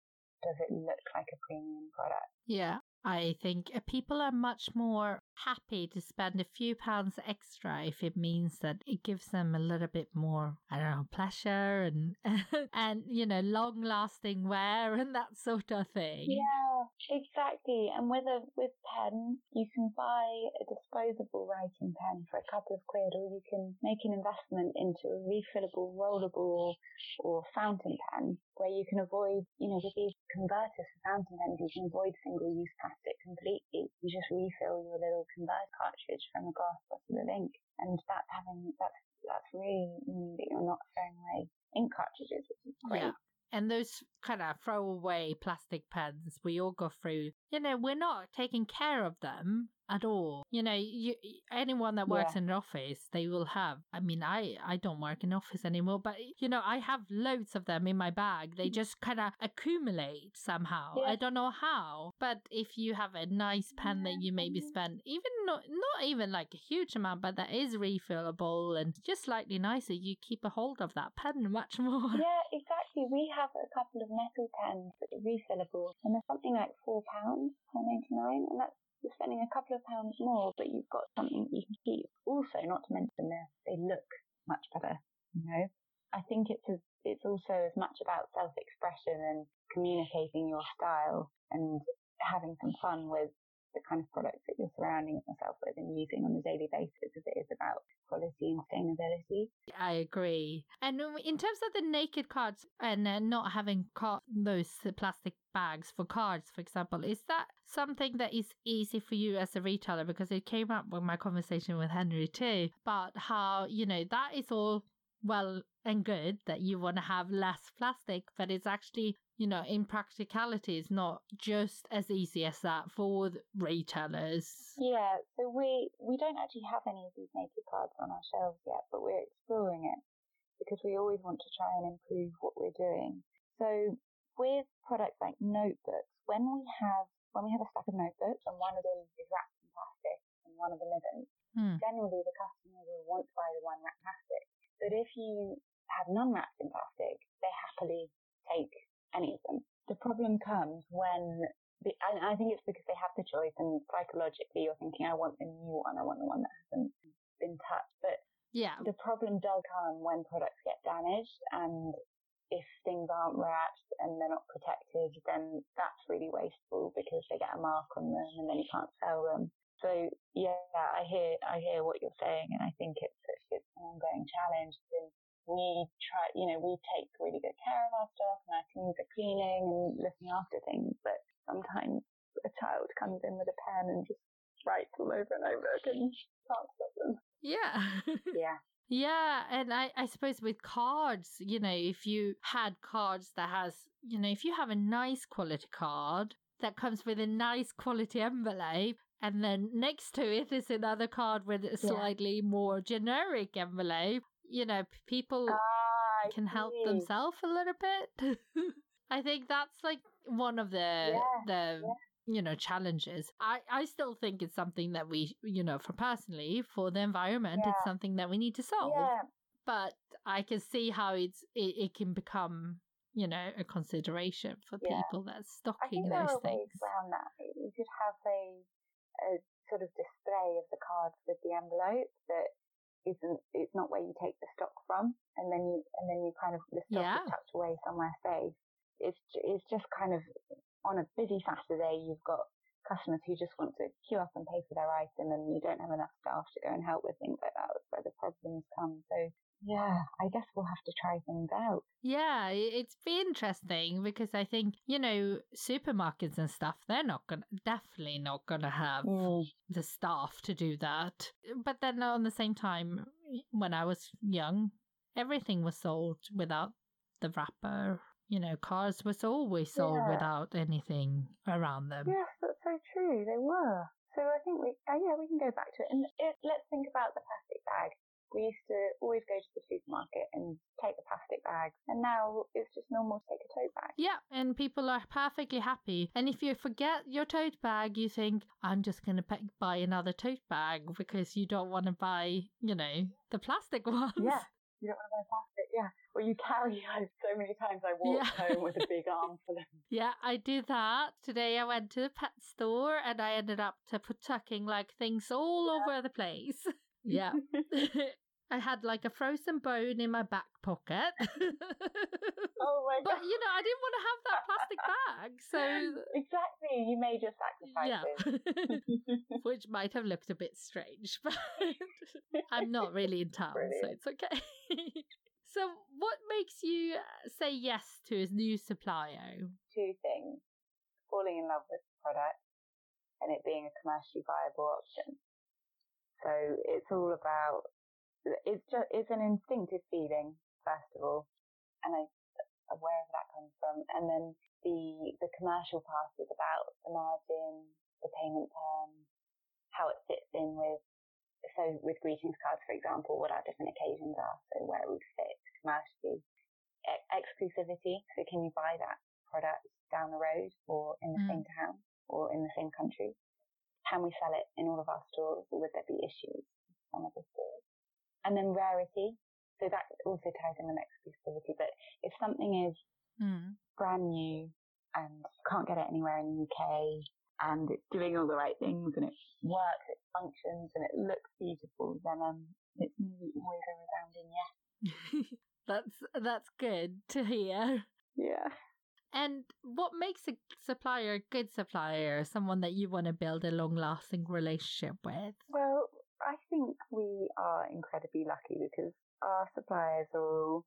does it look like a premium product? Yeah. I think uh, people are much more happy to spend a few pounds extra if it means that it gives them a little bit more, I don't know, pleasure and and you know, long lasting wear and that sort of thing. Yeah, exactly. And with a with pen, you can buy a disposable writing pen for a couple of quid, or you can make an investment into a refillable, rollable, or fountain pen where you can avoid, you know, with these converters for fountain pens, you can avoid single use plastic completely. You just refill your little convert cartridge from a glass bottle of ink. And that's having, that's, that's really meaning that you're not throwing away ink cartridges, which is great. Yeah. And those kind of throwaway plastic pens we all go through, you know, we're not taking care of them at all. You know, you, anyone that works yeah. in an office, they will have. I mean, I I don't work in office anymore, but you know, I have loads of them in my bag. They mm. just kind of accumulate somehow. Yeah. I don't know how, but if you have a nice pen that you maybe spend even not not even like a huge amount, but that is refillable and just slightly nicer, you keep a hold of that pen much more. Yeah, exactly. We have a couple of metal pens that are refillable, and they're something like four pounds, four ninety nine, and that's you're spending a couple of pounds more, but you've got something you can keep. Also, not to mention they they look much better. You know, I think it's as, it's also as much about self-expression and communicating your style and having some fun with the kind of products that you're surrounding yourself with and using on a daily basis as it is about quality and sustainability. I agree. And in terms of the naked cards and uh, not having those plastic bags for cards, for example, is that something that is easy for you as a retailer? Because it came up with my conversation with Henri too about how, you know, that is all well and good that you want to have less plastic, but it's actually you know, in practicality, it's not just as easy as that for retailers. Yeah, so we we don't actually have any of these naked cards on our shelves yet, but we're exploring it because we always want to try and improve what we're doing. So with products like notebooks, when we have when we have a stack of notebooks and one of them is wrapped in plastic and one of them isn't, hmm. generally the customer will want to buy the one wrapped plastic. But if you have none wrapped in plastic, they happily take any of them. The problem comes when the, I think it's because they have the choice and psychologically you're thinking, I want the new one, I want the one that hasn't been touched. But yeah, the problem does come when products get damaged and if things aren't wrapped and they're not protected, then that's really wasteful because they get a mark on them and then you can't sell them. So yeah, I hear I hear what you're saying, and I think it's it's an ongoing challenge. And we try, you know, we take really good care of our stuff, and our teams are cleaning and looking after things. But sometimes a child comes in with a pen and just writes them over and over again. Can't stop them. Yeah. Yeah. Yeah, and I, I suppose with cards, you know, if you had cards that has, you know, if you have a nice quality card that comes with a nice quality envelope, and then next to it is another card with a Yeah. slightly more generic envelope, you know, people Ah, can help themselves a little bit. I think that's like one of the Yeah, the you know challenges. I I still think it's something that we you know for personally for the environment it's something that we need to solve. Yeah, But I can see how it's it, it can become you know a consideration for Yeah. people that's I stocking those things. around that. You could have a, a sort of display of the cards with the envelope that isn't. It's not where you take the stock from, and then you and then you kind of the stock Yeah. is tucked away somewhere safe. it's it's just kind of on a busy Saturday. You've got customers who just want to queue up and pay for their item, and you don't have enough staff to go and help with things like that. That's where the problems come. So yeah, I guess we'll have to try things out. Yeah, it's be interesting because I think you know supermarkets and stuff they're not gonna definitely not gonna have the staff to do that. But then on the same time, when I was young, everything was sold without the wrapper. You know, cars was always sold Yeah. without anything around them. Yes, that's so true. They were. So I think we, uh, yeah, we can go back to it. And it, let's think about the plastic bag. We used to always go to the supermarket and take the plastic bags, and now it's just normal to take a tote bag. Yeah, and people are perfectly happy. And if you forget your tote bag, you think, I'm just going to buy another tote bag because you don't want to buy, you know, the plastic ones. Yeah. You don't want to buy plastic, yeah. Or you carry home. So many times I walked Yeah. home with a big arm for them. Yeah, I do that. Today I went to the pet store and I ended up to put tucking like things all over the place. Yeah. I had like a frozen bone in my back pocket. Oh my god! but you know, I didn't want to have that plastic bag, so Exactly. You made your sacrifices. yeah. Which might have looked a bit strange, but I'm not really in town, so it's okay. so, what makes you uh, say yes to a new supplier? two things falling in love with the product and it being a commercially viable option. So it's all about it's just it's an instinctive feeling first of all, and I wherever that comes from, and then the the commercial part is about the margin, the payment terms, how it fits in with. So with greetings cards, for example, what our different occasions are, so where it would fit commercially, E- exclusivity. So can you buy that product down the road or in the Mm. same town or in the same country? Can we sell it in all of our stores or would there be issues with some of the stores? And then rarity. So that also ties in with exclusivity. But if something is Hmm. brand new and can't get it anywhere in the UK and it's doing all the right things and it works, it functions and it looks beautiful, then um, it's nearly always a resounding yes. that's that's good to hear. Yeah. And what makes a supplier a good supplier? Someone that you want to build a long-lasting relationship with? Well, I think we are incredibly lucky because our suppliers are all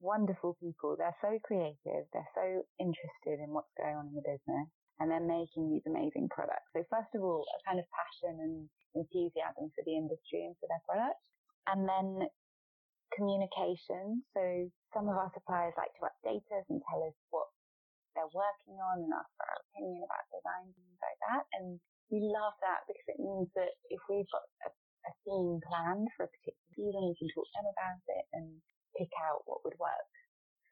wonderful people. They're so creative. They're so interested in what's going on in the business and they're making these amazing products. So first of all, a kind of passion and enthusiasm for the industry and for their product. And then communication. So some of our suppliers like to update us and tell us what they're working on and ask for our opinion about design and things like that. And we love that because it means that if we've got a, a theme planned for a particular season, we can talk to them about it and pick out what would work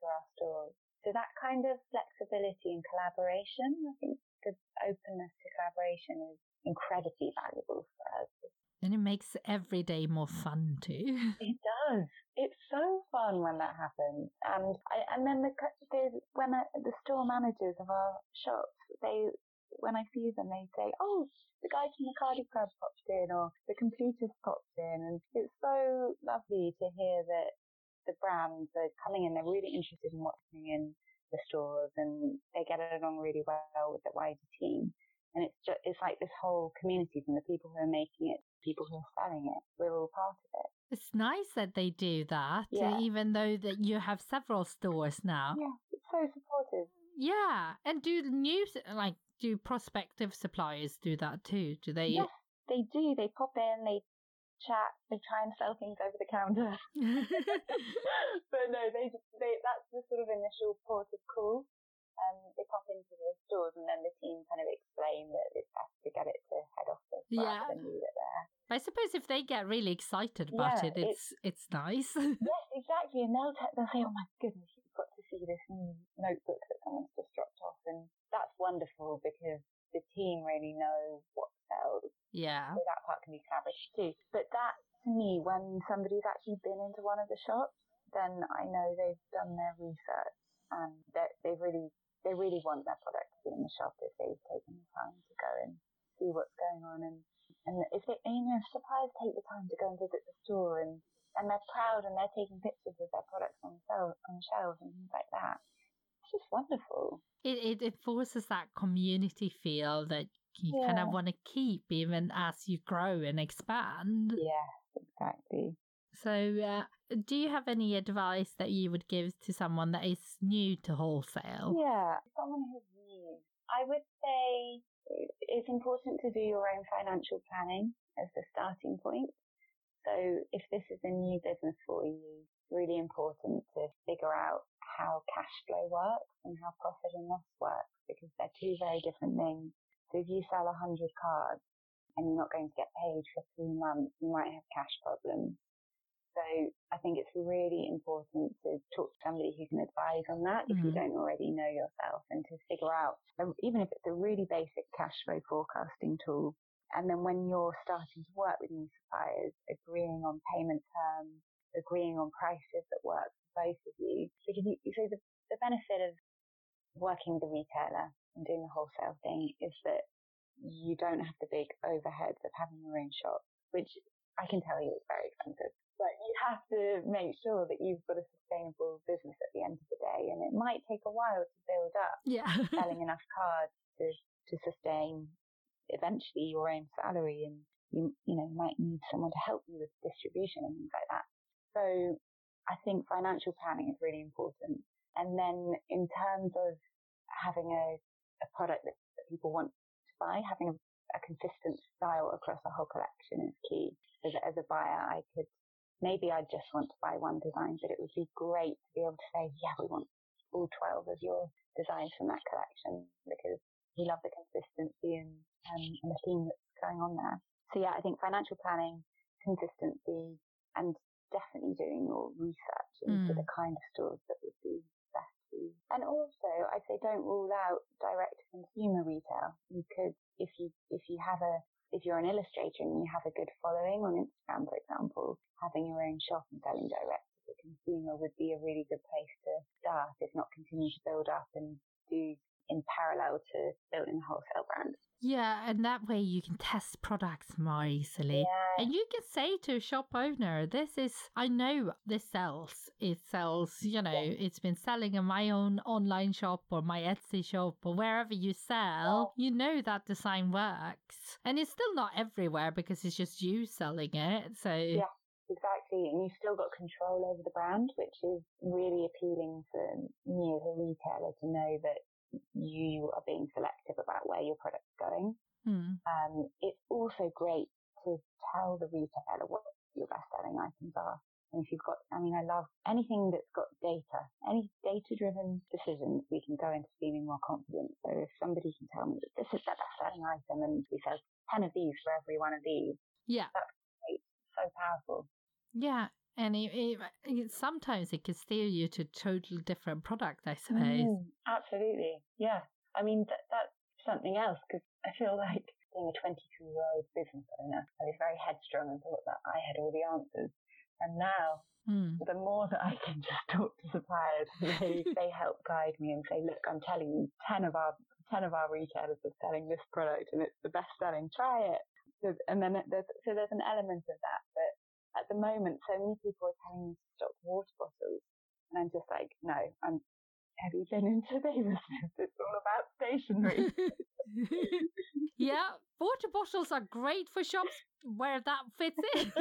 for our stores. So that kind of flexibility and collaboration, I think the openness to collaboration is incredibly valuable for us. And it makes every day more fun too. It does. It's so fun when that happens. And I, and then the, the when I, the store managers of our shops, they when I see them, they say, "Oh, the guy from the Cardi Club popped in, or the Completist popped in," and it's so lovely to hear that the brands are coming in, they're really interested in what's happening in the stores and they get along really well with the wider team. And it's just, it's like this whole community from the people who are making it, people who are selling it. We're all part of it. It's nice that they do that, Yeah. even though that you have several stores now. Yeah, it's so supportive. Yeah, and do new like do prospective suppliers do that too? Do they? Yes, they do. They pop in, they chat, they try and sell things over the counter. but no, they they that's the sort of initial port of call. Um, they pop into the stores and then the team kind of explain that it's best to get it to head office Yeah. rather than leave it there. I suppose if they get really excited about Yeah, it, it's it's nice. Yes, exactly. And they'll, t- they'll say, oh my goodness, got to see this new notebook that someone's just dropped off. And that's wonderful because the team really know what sells. yeah. So that part can be collaborative too. But that, to me, when somebody's actually been into one of the shops, then I know they've done their research and that they really, they really want their product to be in the shop if they've taken the time to go and see what's going on. And, and if they, you know, if suppliers take the time to go and visit the store and, and they're proud and they're taking pictures of their products on, sel- on shelves and things like that, it's just wonderful. It it, it forces that community feel that you kind of want to keep even as you grow and expand. Yeah, exactly. So, uh, do you have any advice that you would give to someone that is new to wholesale? Yeah, someone who's new. I would say it's important to do your own financial planning as the starting point. So if this is a new business for you, it's really important to figure out how cash flow works and how profit and loss works because they're two very different things. So if you sell 100 cards and you're not going to get paid for three months, you might have cash problems. So I think it's really important to talk to somebody who can advise on that if you Mhm. don't already know yourself and to figure out, um, even if it's a really basic cash flow forecasting tool. And then when you're starting to work with new suppliers, agreeing on payment terms, agreeing on prices that work for both of you. Because you, so the, the benefit of working with a retailer and doing the wholesale thing is that you don't have the big overheads of having your own shop, which I can tell you is very expensive. But you have to make sure that you've got a sustainable business at the end of the day, and it might take a while to build up Yeah. selling enough cards to to sustain eventually your own salary, and you you know might need someone to help you with distribution and things like that. So I think financial planning is really important, and then in terms of having a a product that, that people want to buy, having a, a consistent style across a whole collection is key. That as a buyer, I could maybe I just want to buy one design, but it would be great to be able to say, yeah, we want all 12 of your designs from that collection because we love the consistency and, um, and the theme that's going on there. So yeah, I think financial planning, consistency, and definitely doing your research into Mm. the kind of stores that would be best for you. And also, I'd say don't rule out direct consumer retail. You could, if you if you have a if you're an illustrator and you have a good following on Instagram, for example, having your own shop and selling direct to the consumer would be a really good place to start, if not continue to build up and do in parallel to building a wholesale brand. Yeah, and that way you can test products more easily. Yeah. And you can say to a shop owner, this is, I know this sells. It sells, you know, it's been selling in my own online shop or my Etsy shop or wherever you sell. You know that design works. And it's still not everywhere because it's just you selling it. So, Yeah. Exactly, and you've still got control over the brand, which is really appealing for me as a retailer to know that you are being selective about where your product's going. hmm. Um, it's also great to tell the retailer what your best selling items are. And if you've got, I mean, I love anything that's got data, any data driven decisions, we can go into feeling more confident. So if somebody can tell me that this is their best selling item and we sell 10 of these for every one of these, yeah. That's it's so powerful. Yeah. And it, it, it, sometimes it can steer you to totally different product, I suppose. Mm, absolutely. Yeah. I mean, that, that's something else because I feel like being a 22 year old business owner, I was very headstrong and thought that I had all the answers. And now Hmm. the more that I can just talk to suppliers, they, they help guide me and say, look, I'm telling you, 10 of our, 10 of our retailers are selling this product and it's the best selling, try it. So, and then there's, so there's an element of that, but at the moment, so many people are telling me to stock water bottles. And I'm just like, no, I'm, have you been into Papersmith? It's all about stationery. yeah, water bottles are great for shops where that fits in.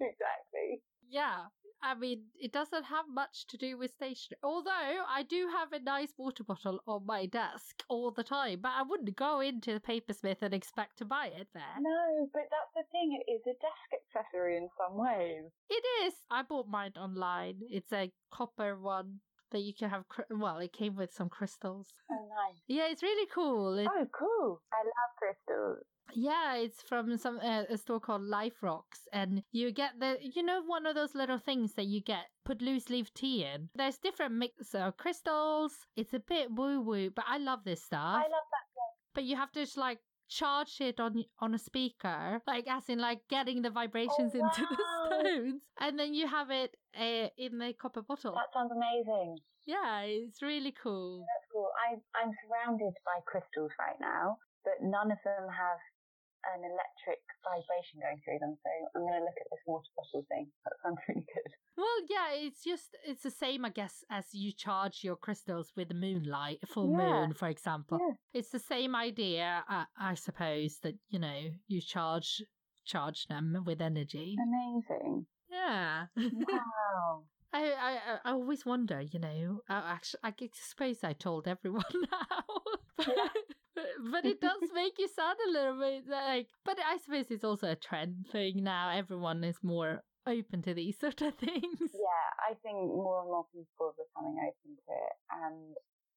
exactly. Yeah, I mean, it doesn't have much to do with stationery. Although I do have a nice water bottle on my desk all the time, but I wouldn't go into the papersmith and expect to buy it there. No, but that's the thing. It is a desk accessory in some ways. It is. I bought mine online. It's a copper one that you can have. Well, it came with some crystals. Oh, nice. Yeah, it's really cool. It, oh, cool. I love crystals. Yeah, it's from some uh, a store called Life Rocks, and you get the you know one of those little things that you get put loose leaf tea in. There's different mix of crystals. It's a bit woo woo, but I love this stuff. I love that. Thing. But you have to just like charge it on on a speaker, like as in like getting the vibrations oh, wow. into the stones, and then you have it uh, in the copper bottle. That sounds amazing. Yeah, it's really cool. That's cool. I I'm surrounded by crystals right now, but none of them have an electric vibration going through them. So I'm going to look at this water bottle thing. That sounds really good. Well, yeah, it's just it's the same, I guess, as you charge your crystals with the moonlight, full yeah. moon, for example. Yeah. It's the same idea, I, I suppose, that you know you charge charge them with energy. Amazing. Yeah. Wow. I, I I always wonder, you know. Uh, I, actually, I suppose I told everyone now. Yeah but it does make you sound a little bit like. But I suppose it's also a trend thing now. Everyone is more open to these sort of things. Yeah, I think more and more people are becoming open to it, and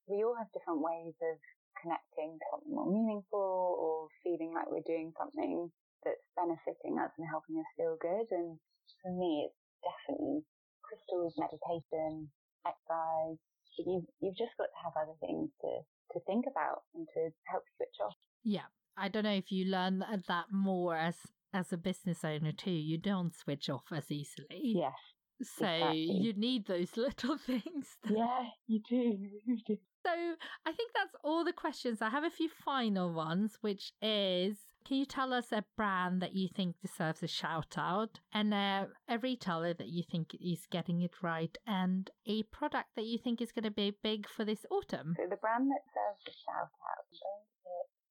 we all have different ways of connecting to something more meaningful or feeling like we're doing something that's benefiting us and helping us feel good. And for me, it's definitely crystals, meditation, exercise. You've, you've just got to have other things to to think about and to help switch off. Yeah. I don't know if you learn that more as as a business owner too. You don't switch off as easily. Yes. So exactly. you need those little things. Yeah, you do. You do. So I think that's all the questions. I have a few final ones, which is can you tell us a brand that you think deserves a shout out and a, a retailer that you think is getting it right and a product that you think is going to be big for this autumn? So the brand that deserves a shout out is going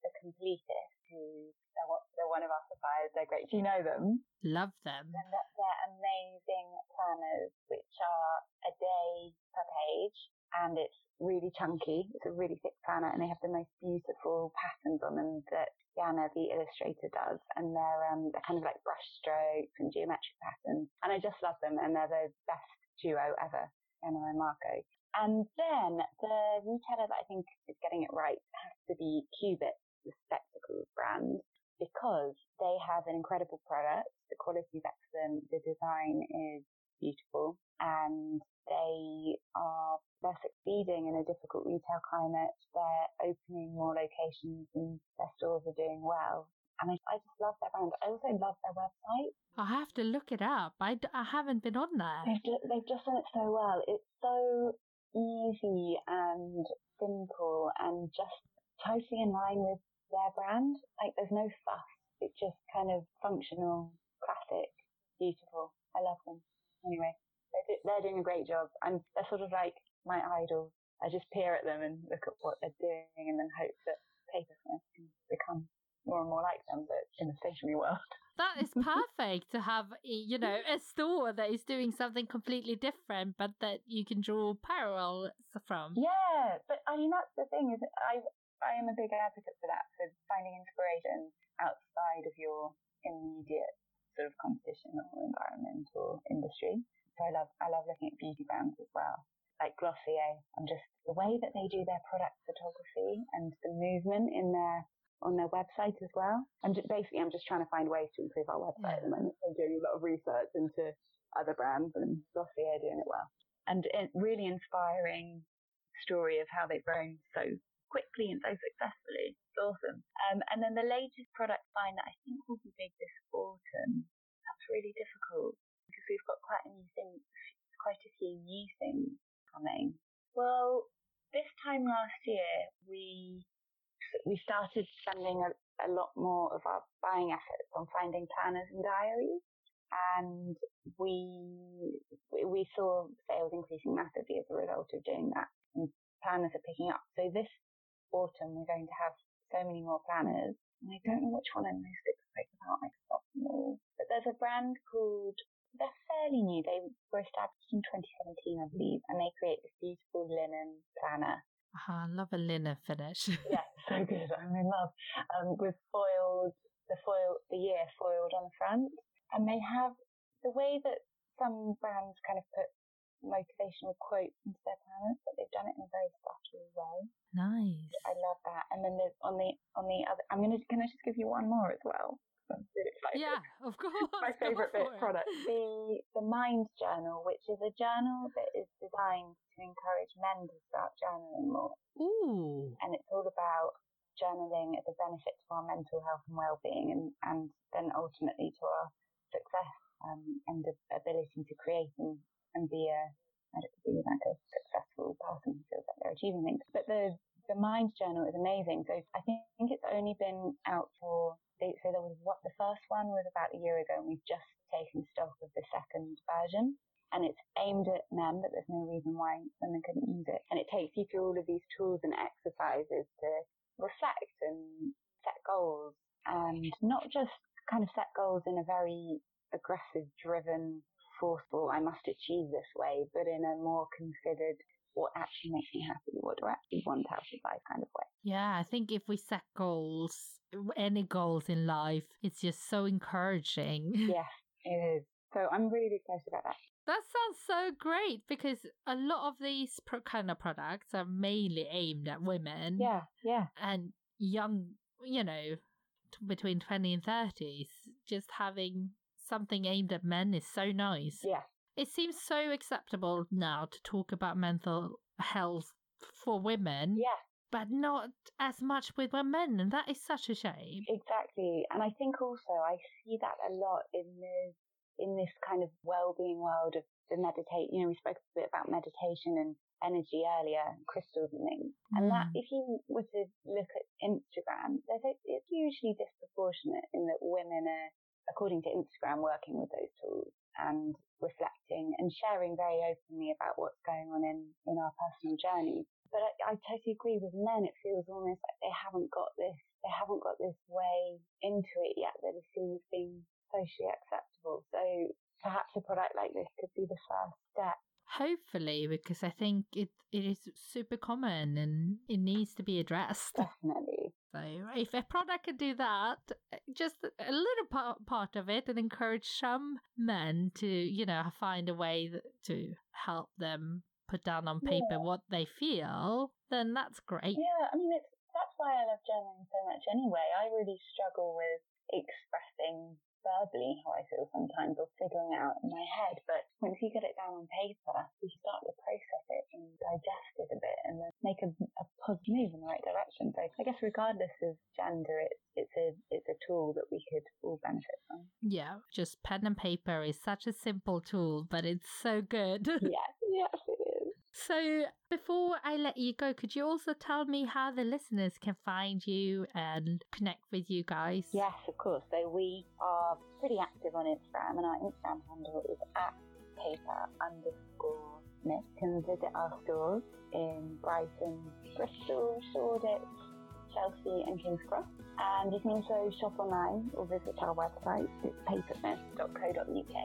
The Completist, who they're, they're one of our suppliers. They're great. Do you know them? Love them. And they're amazing planners, which are a day per page and it's really chunky. It's a really thick planner and they have the most beautiful patterns on them that Yana, the illustrator, does. And they're, um, they're kind of like brush strokes and geometric patterns. And I just love them and they're the best duo ever, Jana and Marco. And then the retailer that I think is getting it right has to be Cubit, the spectacles brand, because they have an incredible product. The quality is excellent. The design is beautiful and they are they're succeeding in a difficult retail climate. They're opening more locations and their stores are doing well. And I, I just love their brand. I also love their website. I have to look it up. I, I haven't been on there. They've, they've just done it so well. It's so easy and simple and just totally in line with their brand. Like there's no fuss. It's just kind of functional, classic, beautiful. I love them. Anyway, they're, they're doing a great job. And they're sort of like my idols. I just peer at them and look at what they're doing and then hope that Papersmith can become more and more like them, but in the stationery world. That is perfect to have, you know, a store that is doing something completely different, but that you can draw parallels from. Yeah, but I mean that's the thing is I I am a big advocate for that for finding inspiration outside of your immediate sort of competition or environment or industry. So I love I love looking at beauty brands as well like Glossier. I'm just the way that they do their product photography and the movement in their on their website as well. I'm basically I'm just trying to find ways to improve our website yeah. at the moment. I'm doing a lot of research into other brands and Glossier doing it well. And it really inspiring story of how they've grown so quickly and so successfully. It's awesome. Um, and then the latest product line that I think will be big this autumn. That's really difficult because we've got quite a new thing, quite a few new things coming? Well, this time last year, we we started spending a, a lot more of our buying efforts on finding planners and diaries. and we we saw sales increasing massively as a result of doing that. And planners are picking up. So this autumn we're going to have so many more planners. And I don't know which one I'm most excited about. I them all. But there's a brand called they're fairly new. They were established in 2017, I believe, and they create this beautiful linen planner. I love a linen finish. yeah, so good. I'm in love. Um, with foiled, the foil, the year foiled on the front. And they have the way that some brands kind of put motivational quotes into their planners, but they've done it in a very subtle way. Nice. I love that. And then there's on the on the other. I'm gonna can I just give you one more as well? Really. Yeah, of course. My favourite bit product. The the Mind Journal, which is a journal that is designed to encourage men to start journaling more. Ooh. And it's all about journaling as a benefit to our mental health and well-being, and and then ultimately to our success um, and the ability to create and and be a like a successful person who feels like they're achieving things. But the the Mind Journal is amazing. So I think it's only been out for so there was what the first one was about a year ago, and we've just taken stock of the second version. And it's aimed at men, but there's no reason why women couldn't use it. And it takes you through all of these tools and exercises to reflect and set goals, and not just kind of set goals in a very aggressive, driven forceful, I must achieve this way, but in a more considered, what actually makes me happy, what do I actually want out of life kind of way. Yeah, I think if we set goals, any goals in life, it's just so encouraging. Yes, it is. So I'm really excited about that. That sounds so great because a lot of these pro- kind of products are mainly aimed at women. Yeah, yeah. And young, you know, t- between 20 and 30s. Just having something aimed at men is so nice. Yeah. It seems so acceptable now to talk about mental health for women. Yeah. But not as much with men, and that is such a shame. Exactly. And I think also I see that a lot in this in this kind of well-being world of the meditate. You know, we spoke a bit about meditation and energy earlier, crystals and things. And that, Mm. if you were to look at Instagram, there's a, it's hugely disproportionate in that women are, according to Instagram, working with those tools and reflecting and sharing very openly about what's going on in, in our personal journeys. But I, I totally agree with men. It feels almost like they haven't got this, they haven't got this way into it yet that it seems being socially acceptable. So perhaps a product like this could be the first step. Hopefully, because I think it it is super common and it needs to be addressed. Definitely. So if a product could do that, just a little part, part of it, and encourage some men to, you know, find a way to help them put down on paper Yeah. what they feel, then that's great. Yeah, I mean, it's, that's why I love journaling so much anyway. I really struggle with expressing verbally how I feel sometimes or figuring it out in my head. But once you get it down on paper, you start to process it and digest it a bit and then make a, a positive move in the right direction. So I guess regardless of gender, it's, it's a, it's a tool that we could all benefit from. Yeah, just pen and paper is such a simple tool, but it's so good. Yeah, yes, it is. So, before I let you go, could you also tell me how the listeners can find you and connect with you guys? Yes, of course. So we are pretty active on Instagram, and our Instagram handle is at paper underscore knit. You can visit our stores in Brighton, Bristol, Shoreditch, Chelsea, and King's Cross. And you can also shop online or visit our website. It's papersmith.co.uk.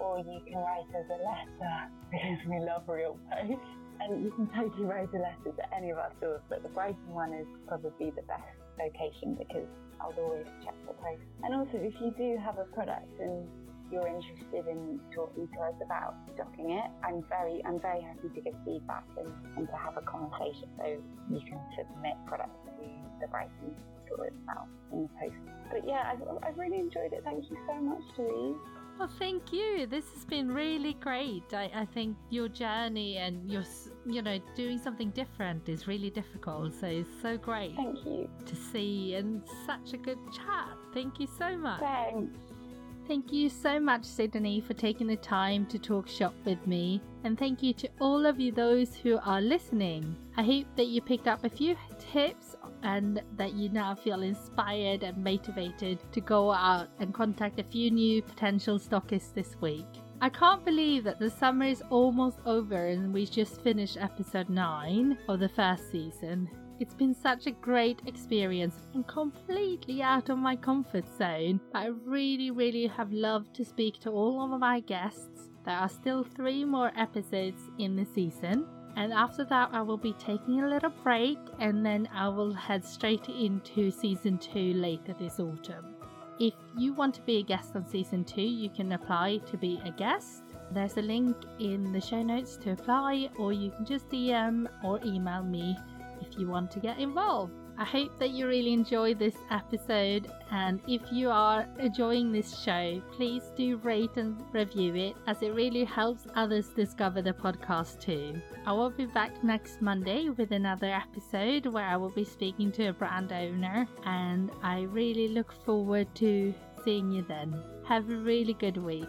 Or you can write us a letter because we love real post. And you can totally write a letter to any of our stores, but the Brighton one is probably the best location because I'll always check the post. And also, if you do have a product and you're interested in talking to us about stocking it, I'm very, I'm very happy to give feedback and, and to have a conversation. So you can submit products to the Brighton store itself in the post. But yeah, I've, I've really enjoyed it. Thank you so much, Louise. Well, thank you. This has been really great. I, I think your journey and your, you know, doing something different is really difficult. So it's so great Thank you. to see and such a good chat. Thank you so much. Thanks. Thank you so much, Sidonie, for taking the time to talk shop with me. And thank you to all of you, those who are listening. I hope that you picked up a few tips and that you now feel inspired and motivated to go out and contact a few new potential stockists this week. I can't believe that the summer is almost over and we just finished episode 9 of the first season. It's been such a great experience and completely out of my comfort zone. I really, really have loved to speak to all of my guests. There are still three more episodes in the season. And after that, I will be taking a little break and then I will head straight into season two later this autumn. If you want to be a guest on season two, you can apply to be a guest. There's a link in the show notes to apply, or you can just DM or email me if you want to get involved. I hope that you really enjoy this episode, and if you are enjoying this show, please do rate and review it as it really helps others discover the podcast too. I will be back next Monday with another episode where I will be speaking to a brand owner, and I really look forward to seeing you then. Have a really good week.